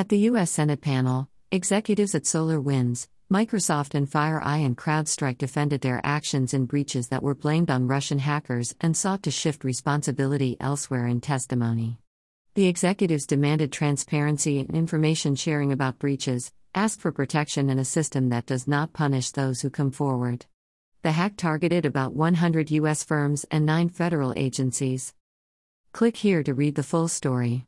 At the U.S. Senate panel, executives at SolarWinds, Microsoft, and FireEye and CrowdStrike defended their actions in breaches that were blamed on Russian hackers and sought to shift responsibility elsewhere in testimony. The executives demanded transparency and information sharing about breaches, asked for protection and a system that does not punish those who come forward. The hack targeted about 100 U.S. firms and nine federal agencies. Click here to read the full story.